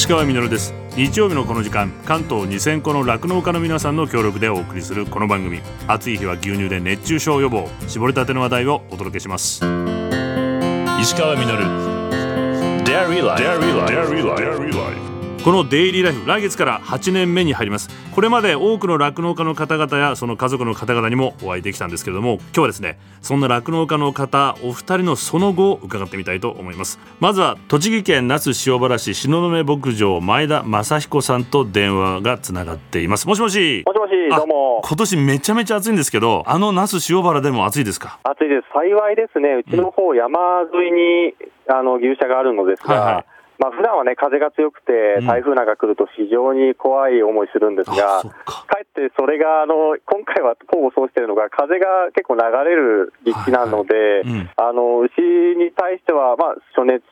石川みです。日曜日のこの時間関東2000個の酪農家の皆さんの協力でお送りするこの番組。暑い日は牛乳で熱中症予防。絞りたての話題をお届けします。石川み Dairy Life このデイリーライフ来月から8年目に入ります。これまで多くの酪農家の方々やその家族の方々にもお会いできたんですけれども今日はですねそんな酪農家の方お二人のその後を伺ってみたいと思います。まずは栃木県那須塩原市東雲牧場前田正彦さんと電話がつながっています。もしもし。もしもしどうも。今年めちゃめちゃ暑いんですけどあの那須塩原でも暑いですか？暑いです。幸いですね。うちの方、山沿いにあの牛舎があるのですが、はいはいまあ普段はね、風が強くて、台風なんか来ると非常に怖い思いするんですが、うん、か。えってそれが、あの、今回はほぼそうしてるのが、風が結構流れる立地なので、あの、牛に対しては、まあ、暑熱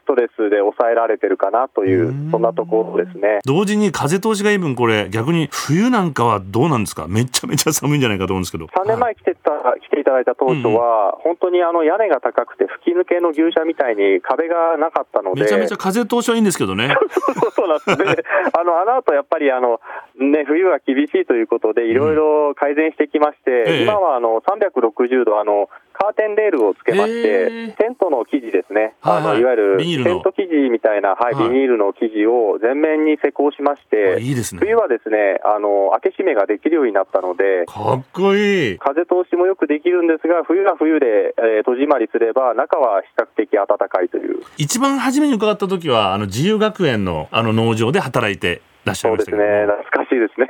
ストレスで抑えられてるかなという、そんなところですね。同時に風通しがいい分、これ、逆に冬なんかはどうなんですか？めちゃめちゃ寒いんじゃないかと思うんですけど。3年前来てた、はい、来ていただいた当初は、うんうん、本当にあの屋根が高くて、吹き抜けの牛舎みたいに壁がなかったので、めちゃ風通しはいいんですけどね。そうなんですね。あの、あの後やっぱりあの、ね、冬は厳しいということで、いろいろ改善してきまして、うん、今はあの360度、あのカーテンレールをつけまして、テントの生地ですね、はいはい、あのいわゆるテント生地みたいな、はい、ビニールの生地を全面に施工しまして、いいですね、冬はですねあの開け閉めができるようになったので、かっこいい。風通しもよくできるんですが、冬は冬で、えー、戸締まりすれば、中は比較的暖かいという。一番初めに伺った時はあの自由学園のあの農場で働いてらっしゃいましたそうですね、懐かしいですね。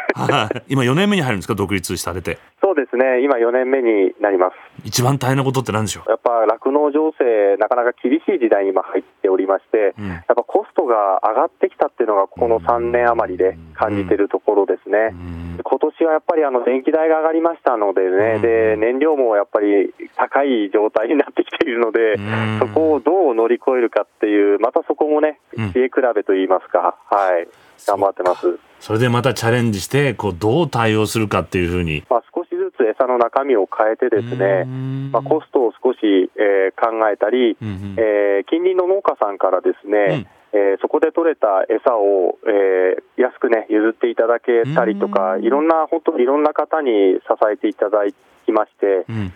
今4年目に入るんですか、独立されて。そうですね、今4年目になります。一番大変なことって何でしょう？やっぱ酪農情勢、なかなか厳しい時代に今入っておりまして、うん、やっぱコストが上がってきたっていうのが、この3年余りで感じているところですね。今年はやっぱりあの電気代が上がりましたのでね、で燃料もやっぱり高い状態になってきているので、そこをどう乗り越えるかっていう、またそこもね、知恵比べといいますか、はい、頑張ってます。それでまたチャレンジして、こうどう対応するかっていうふうに。まあ、少しずつ餌の中身を変えてですね、まあ、コストを少し、えー、考えたり、えー、近隣の農家さんからですね、うん、えー、そこで取れた餌を、えー、安くね、譲っていただけたりとか、いろんな、本当にいろんな方に支えていただきまして、うん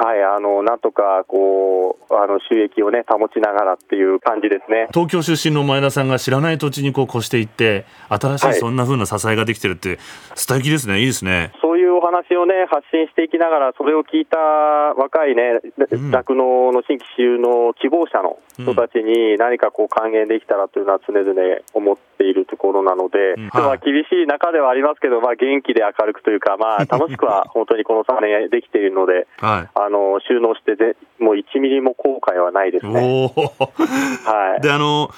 はい、あの、なんとか、こう、あの、収益をね、保ちながらっていう感じですね。東京出身の前田さんが知らない土地にこう越していって、新しいそんな風な支えができてるって、素敵ですね、いいですね。いうお話をね、発信していきながら、それを聞いた若いね、酪農、の新規収納希望者の人たちに何かこう還元できたらというのは常々思っているところなので、うん、まあ厳しい中ではありますけど、まあ元気で明るくというか、まあ 楽しくは本当にこの3年できているので、はい、あの、収納してで、もう1ミリも後悔はないですね。はい。で、あの、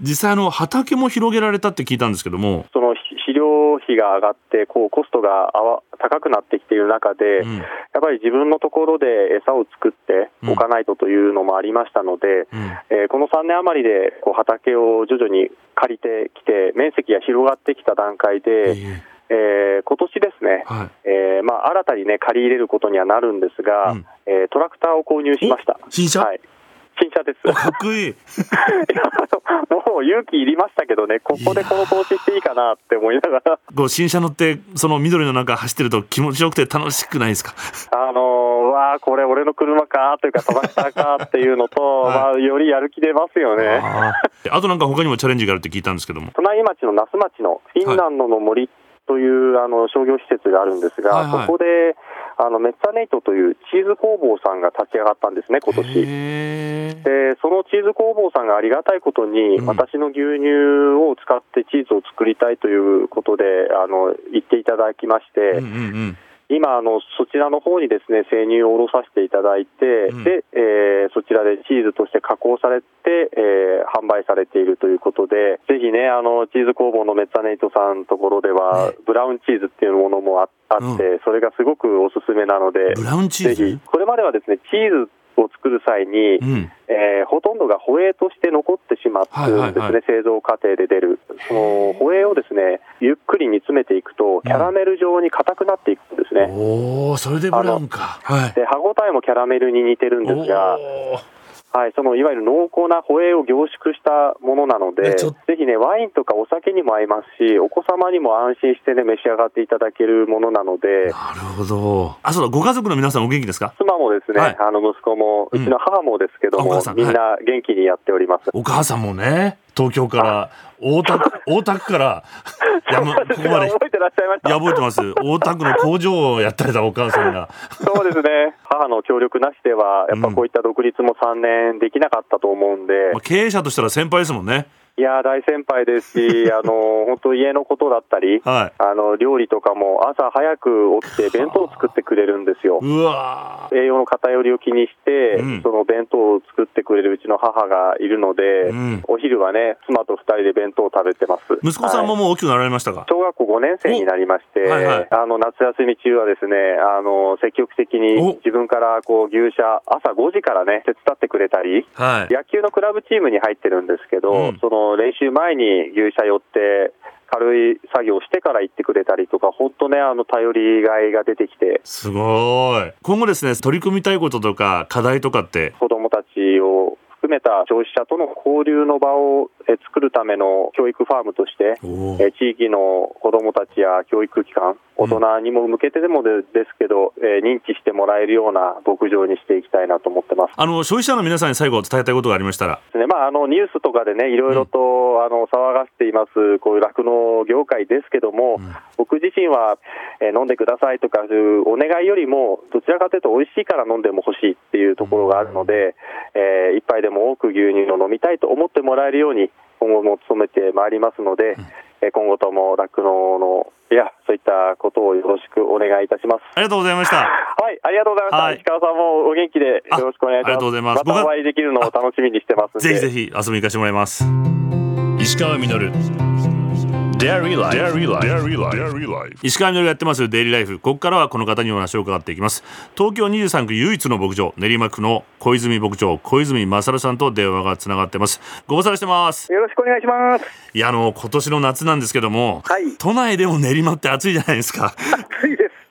実際あの畑も広げられたって聞いたんですけども。その肥料費が上がってこうコストが高くなってきている中で、うん、やっぱり自分のところで餌を作っておかないとというのもありましたので、うん、えー、この3年余りでこう畑を徐々に借りてきて面積が広がってきた段階で、えーえー、今年ですね、はい、えー、まあ、新たに、ね、借り入れることにはなるんですが、うん、えー、トラクターを購入しました。新車、はい新車です。かっこいい。もう勇気いりましたけどね、ここでこの投資していいかなって思いながら。こう新車乗って、その緑の中走ってると気持ちよくて楽しくないですか？あのー、わあ、これ俺の車かというか、トラクターかっていうのと、はい、まあ、よりやる気出ますよね。あとなんか他にもチャレンジがあるって聞いたんですけども。隣町の那須町のフィンランドの森という、はい、あの商業施設があるんですが、はいはい、そこで、あのメッツァネイトというチーズ工房さんが立ち上がったんですね、今年。でそのチーズ工房さんがありがたいことに、うん、私の牛乳を使ってチーズを作りたいということであの言っていただきまして、うんうんうん今あの、そちらの方にですね生乳を卸させていただいて、うん、でえー、そちらでチーズとして加工されて、えー、販売されているということで、ぜひね、あのチーズ工房のメッツァネイトさんのところでは、ブラウンチーズっていうものもあって、うん、それがすごくおすすめなので、ブラウンチーズ？これまではですねチーズを作る際に、うん、えー、ほとんどがホエーとして残ってしまってですね、はいはいはい、製造過程で出る。そのホエーをですね、ゆっくり煮詰めていくと、キャラメル状に硬くなっていくんですね。おおそれでブラウンか。はい、で歯ごたえもキャラメルに似てるんですが、はい、そのいわゆる濃厚なホエーを凝縮したものなので、ぜひね、ワインとかお酒にも合いますし、お子様にも安心してね、召し上がっていただけるものなので。なるほど。あ、そうだ、ご家族の皆さんお元気ですか？妻もですね、はい、あの息子も、うちの母もですけども、うん、みんな元気にやっております。お母さんもね、東京から大田区、大田区から山、ここまで。覚えてらっしゃいました。いや、覚えてます。大田区の工場をやったりたお母さんが。そうですね。母の協力なしでは、やっぱこういった独立も3年できなかったと思うんで。まあ、経営者としたら先輩ですもんね。いや大先輩ですし、あの本当、家のことだったり、はい、あの料理とかも朝早く起きて、弁当を作ってくれるんですよ。栄養の偏りを気にして、うん、その弁当を作ってくれるうちの母がいるので、うん、お昼はね、妻と2人で弁当を食べてます。息子さんももう大きくなられましたか、はい、小学校5年生になりまして、はいはい、あの夏休み中はですねあの積極的に自分からこう牛舎、朝5時からね、手伝ってくれたり、はい、野球のクラブチームに入ってるんですけど、うん、その練習前に牛舎寄って、軽い作業をしてから行ってくれたりとか、本当ね、あの頼りがいが出てきて。すごい。今後ですね、取り組みたいこととか、課題とかって？子供たちを含めた消費者との交流の場を作るための教育ファームとして、地域の子どもたちや教育機関、大人にも向けてでもですけど、え認知してもらえるような牧場にしていきたいなと思ってます。あの消費者の皆さんに最後、伝えたいことがありましたら。ね。まあ、あのニュースとかでね、いろいろと、うん、あの騒がせています、こういう酪農業界ですけども、うん、僕自身は、え飲んでくださいとかいうお願いよりも、どちらかというと、美味しいから飲んでも欲しいっていうところがあるので、うん、えー、一杯でも多く牛乳を飲みたいと思ってもらえるように、今後も努めてまいりますので、うん、今後とも酪農のいや、そういったことをよろしくお願いいたします。ありがとうございました。はい、ありがとうございました。はい、石川さんもお元気でよろしくお願いします。ありがとうございます。またお会いできるのを楽しみにしてますぜひぜひ遊びに行かせてもらいます。石川みのる。石川みのるやってますデイリーライフここからはこの方にお話を伺っていきます。東京23区唯一の牧場練馬区の小泉牧場小泉勝さんと電話がつながってます。ご無沙汰してます。よろしくお願いします。いやあの今年の夏なんですけども、はい、都内でも練馬って暑いじゃないですか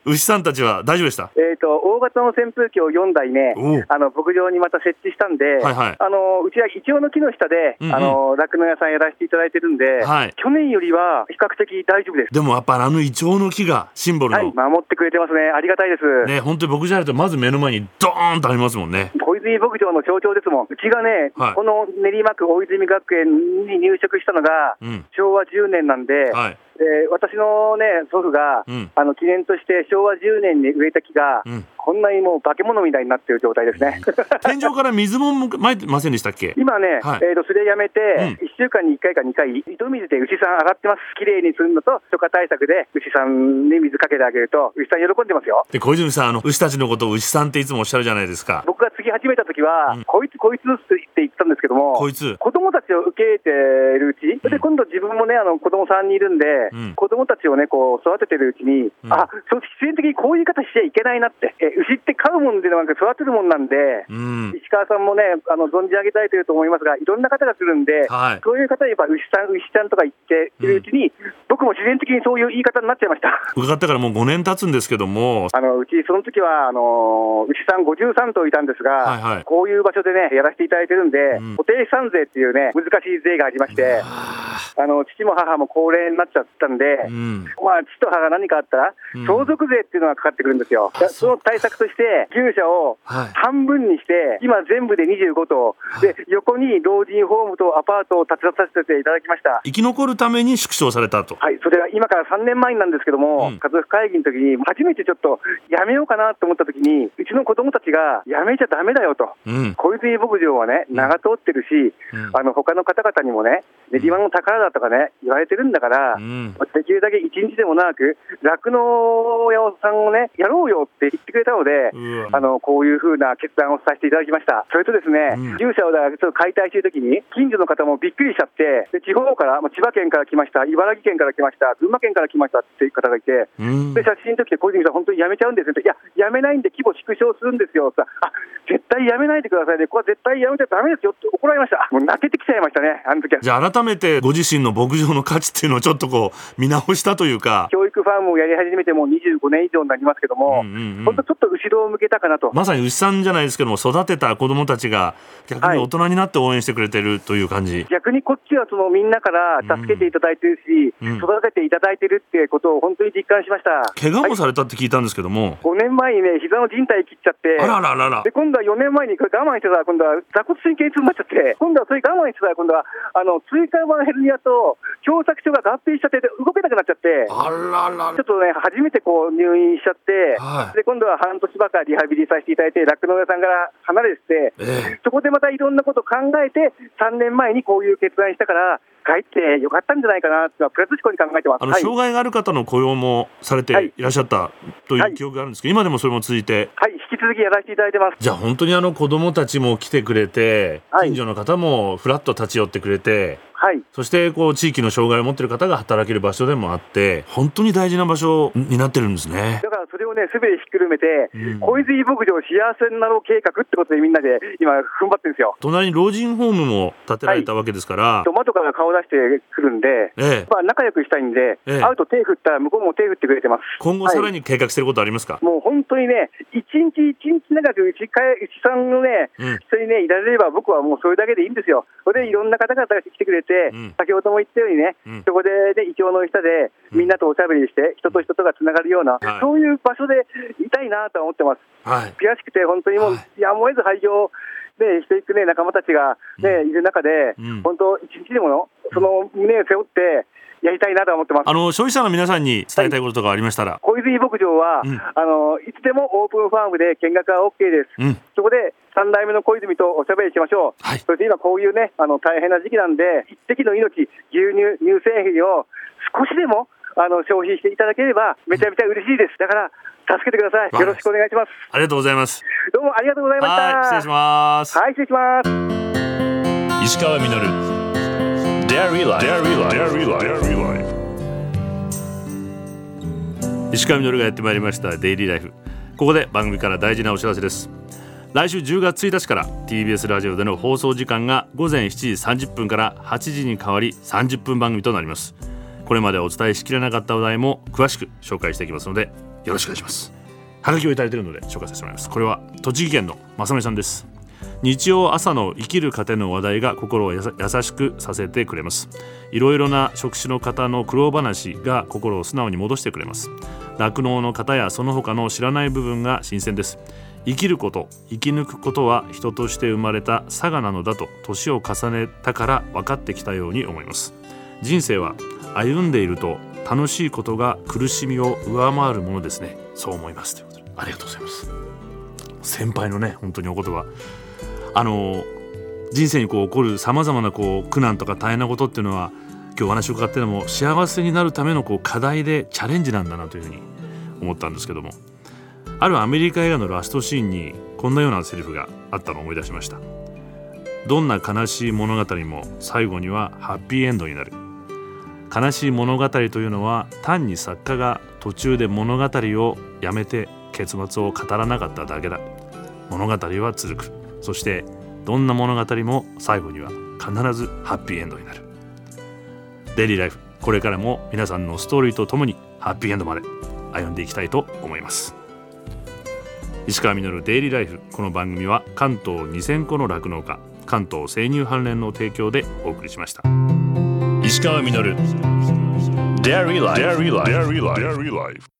牛さんたちは大丈夫でした、えーと、大型の扇風機を4台ね、あの牧場にまた設置したんで、はいはい、あのうちはイチョウの木の下で、うんうん、あの酪農屋さんやらせていただいてるんで、はい、去年よりは比較的大丈夫です。でもやっぱあのイチョウの木がシンボルの、はい、守ってくれてますね、ありがたいです。ね、本当に牧場やると、まず目の前にドーンとありますもんね。小泉牧場の象徴ですもん、うちがね、はい、この練馬区大泉学園に入植したのが、うん、昭和10年なんで、はいで私の、ね、祖父が、うん、あの記念として昭和10年に植えた木が、うん、こんなにもう化け物みたいになってる状態ですね。天井から水もまいてませんでしたっけ？今ね、はい、えーと、それやめて、うん、1週間に1回か2回、井戸水で牛さん上がってます、きれいにするのと、初夏対策で牛さんに水かけてあげると、牛さん喜んでますよ。で小泉さんあの、牛たちのことを牛さんっていつもおっしゃるじゃないですか。僕が継ぎ始めた時は、うん、こいつ、こいつって言ってたんですけども、こいつ。子供たちを受け入れてるうち、で今度、自分もね、あの子供3人いるんで、うん、子供たちをね、こう育ててるうちに、うん、あそう必然的にこういう方しちゃいけないなって、え牛って飼うもんでなんか育てるもんなんで、うん、石川さんもね、あの存じ上げたいというと思いますが、いろんな方が来るんで、はい、そういう方にやっぱ牛さん、牛ちゃんとか言っているうちに、僕も自然的にそういう言い方になっちゃいました。伺ったからもう5年経つんですけども、あのうち、その時はあの牛さん53頭いたんですが、はいはい、こういう場所でね、やらせていただいてるんで、うん、固定資産税っていうね、難しい税がありまして、あの父も母も高齢になっちゃったんで、うん、まあ、父と母が何かあったら、相続税っていうのがかかってくるんですよ。その対策として、牛舎を半分にして、今、全部で25棟、で横に老人ホームとアパートを建てさせていただきました。生き残るために縮小されたと。はい、それは今から3年前なんですけども、うん、家族会議の時に、初めてちょっとやめようかなと思った時に、うちの子供たちが、やめちゃだめだよと、うん、小泉牧場はね、長通ってるし、うん、あの他の方々にもね、練馬の宝だとかね、言われてるんだから、うん、できるだけ一日でも長く、酪農屋さんをね、やろうよって言ってくれたので、あのこういうふうな決断をさせていただきました。それとですね、うん、牛舎をだちょっと解体しているときに、近所の方もびっくりしちゃって、で地方から、千葉県から来ました、茨城県から来ました、群馬県から来ましたっていう方がいて、で写真の時で小泉さん、本当にやめちゃうんですよいや、やめないんで規模縮小するんですよ、さあ絶対やめないでくださいね、これは絶対やめちゃだめですよって怒られました、もう泣けてきちゃいましたね、あの時は。じゃあ、改めてご自身の牧場の価値っていうのをちょっとこう、見直したというか。教育ファームをやり始めてもう25年以上になりますけども、うんうんうん、本当、ちょっと後ろを向けたかなと。まさに牛さんじゃないですけども、育てた子どもたちが、逆に大人になって応援してくれてるという感じ、はい、逆にこっちはそのみんなから助けていただいてるし、うん、育てていただいてるってことを本当に実感しました。怪我もされたって聞いたんですけども、はい、5年前にね、膝の靭帯切っちゃって、あらららら。で今度は4年前に我慢してたら、今度は座骨神経痛になっちゃって、今度はそれ我慢してたら、今度はあの椎間板ヘルニアと狭窄症が合併しちゃって、動けなくなっちゃって、あららちょっとね、初めてこう入院しちゃって、はい、で今度は半年ばかりリハビリさせていただいて、酪農家さんから離れて、えー、そこでまたいろんなことを考えて、3年前にこういう決断したから、帰ってよかったんじゃないかなプラス思考に考えてます。あの、はい、障害がある方の雇用もされてい。らっしゃったという記憶があるんですけど、はい、今でもそれも続いて、はい、引き続きやらせていただいてます。じゃあ、本当にあの子どもたちも来てくれて、近所の方もふらっと立ち寄ってくれて、はい、そしてこう地域の障害を持っている方が働ける場所でもあって本当に大事な場所になってるんですね。だからそれをねすべてひっくるめて、うん、小泉牧場幸せになろう計画ってことでみんなで今踏ん張ってるんですよ。隣に老人ホームも建てられたわけですから、はい、窓から顔出してくるんで、ええ、まあ、仲良くしたいんで、ええ、会うと手振ったら向こうも手振ってくれてます。今後さらに計画してることありますか、はい、もう本当にね一日一日長くうちかうちさんのね、うん、人にねいられれば僕はもうそれだけでいいんですよ。それでいろんな方々が来てくれて、うん、先ほども言ったようにね、うん、そこで、ね、イチョウの下でみんなとおしゃべりして、人と人とがつながるような、はい、そういう場所でいたいなと思ってます。はい、悔しくて、本当にもう、はい、やむを得ず廃業ね、していく、ね、仲間たちが、ね、いる中で、本当、一日でものその胸を背負って、やりたいなと思ってます。あの消費者の皆さんに伝えたいこととかありましたら、はい、小泉牧場は、うん、あのいつでもオープンファームで見学は OK です、うん、そこで3代目の小泉とおしゃべりしましょう、はい、そして今、こういうねあの大変な時期なんで、一滴の命、牛乳、乳製品を少しでもあの消費していただければ、めちゃめちゃ嬉しいです。だから助けてください。よろしくお願いします。ありがとうございます。どうもありがとうございました。失礼します。はい、失礼します。石川みのる。Dairy Life. Dairy Life. Dairy Life. 石川みのるがやってまいりましたデイリーライフここで番組から大事なお知らせです来週10月1日から TBS ラジオでの放送時間が午前7時30分から8時に変わり30分番組となります。これまでお伝えしきれなかった話題も詳しく紹介していきますのでよろしくお願いします。はがきをいただいているので紹介させてもらいます。これは栃木県の正美さんです。日曜朝の生きる糧の話題が心を優しくさせてくれます。いろいろな職種の方の苦労話が心を素直に戻してくれます。酪農の方やその他の知らない部分が新鮮です。生きること生き抜くことは人として生まれた佐賀なのだと年を重ねたから分かってきたように思います。人生は歩んでいると楽しいことが苦しみを上回るものですね。そう思います。ということでありがとうございます。先輩のね本当にお言葉。あの人生にこう起こるさまざまなこう苦難とか大変なことっていうのは今日お話を伺ってのも幸せになるためのこう課題でチャレンジなんだなというふうに思ったんですけどもあるアメリカ映画のラストシーンにこんなようなセリフがあったのを思い出しました。どんな悲しい物語も最後にはハッピーエンドになる。悲しい物語というのは単に作家が途中で物語をやめて結末を語らなかっただけだ。物語は続く。そしてどんな物語も最後には必ずハッピーエンドになる。デイリーライフこれからも皆さんのストーリーとともにハッピーエンドまで歩んでいきたいと思います石川稔デイリーライフこの番組は関東2000個の酪農家関東生乳関連の提供でお送りしました石川稔 Dairy Life. Dairy Life. Dairy Life.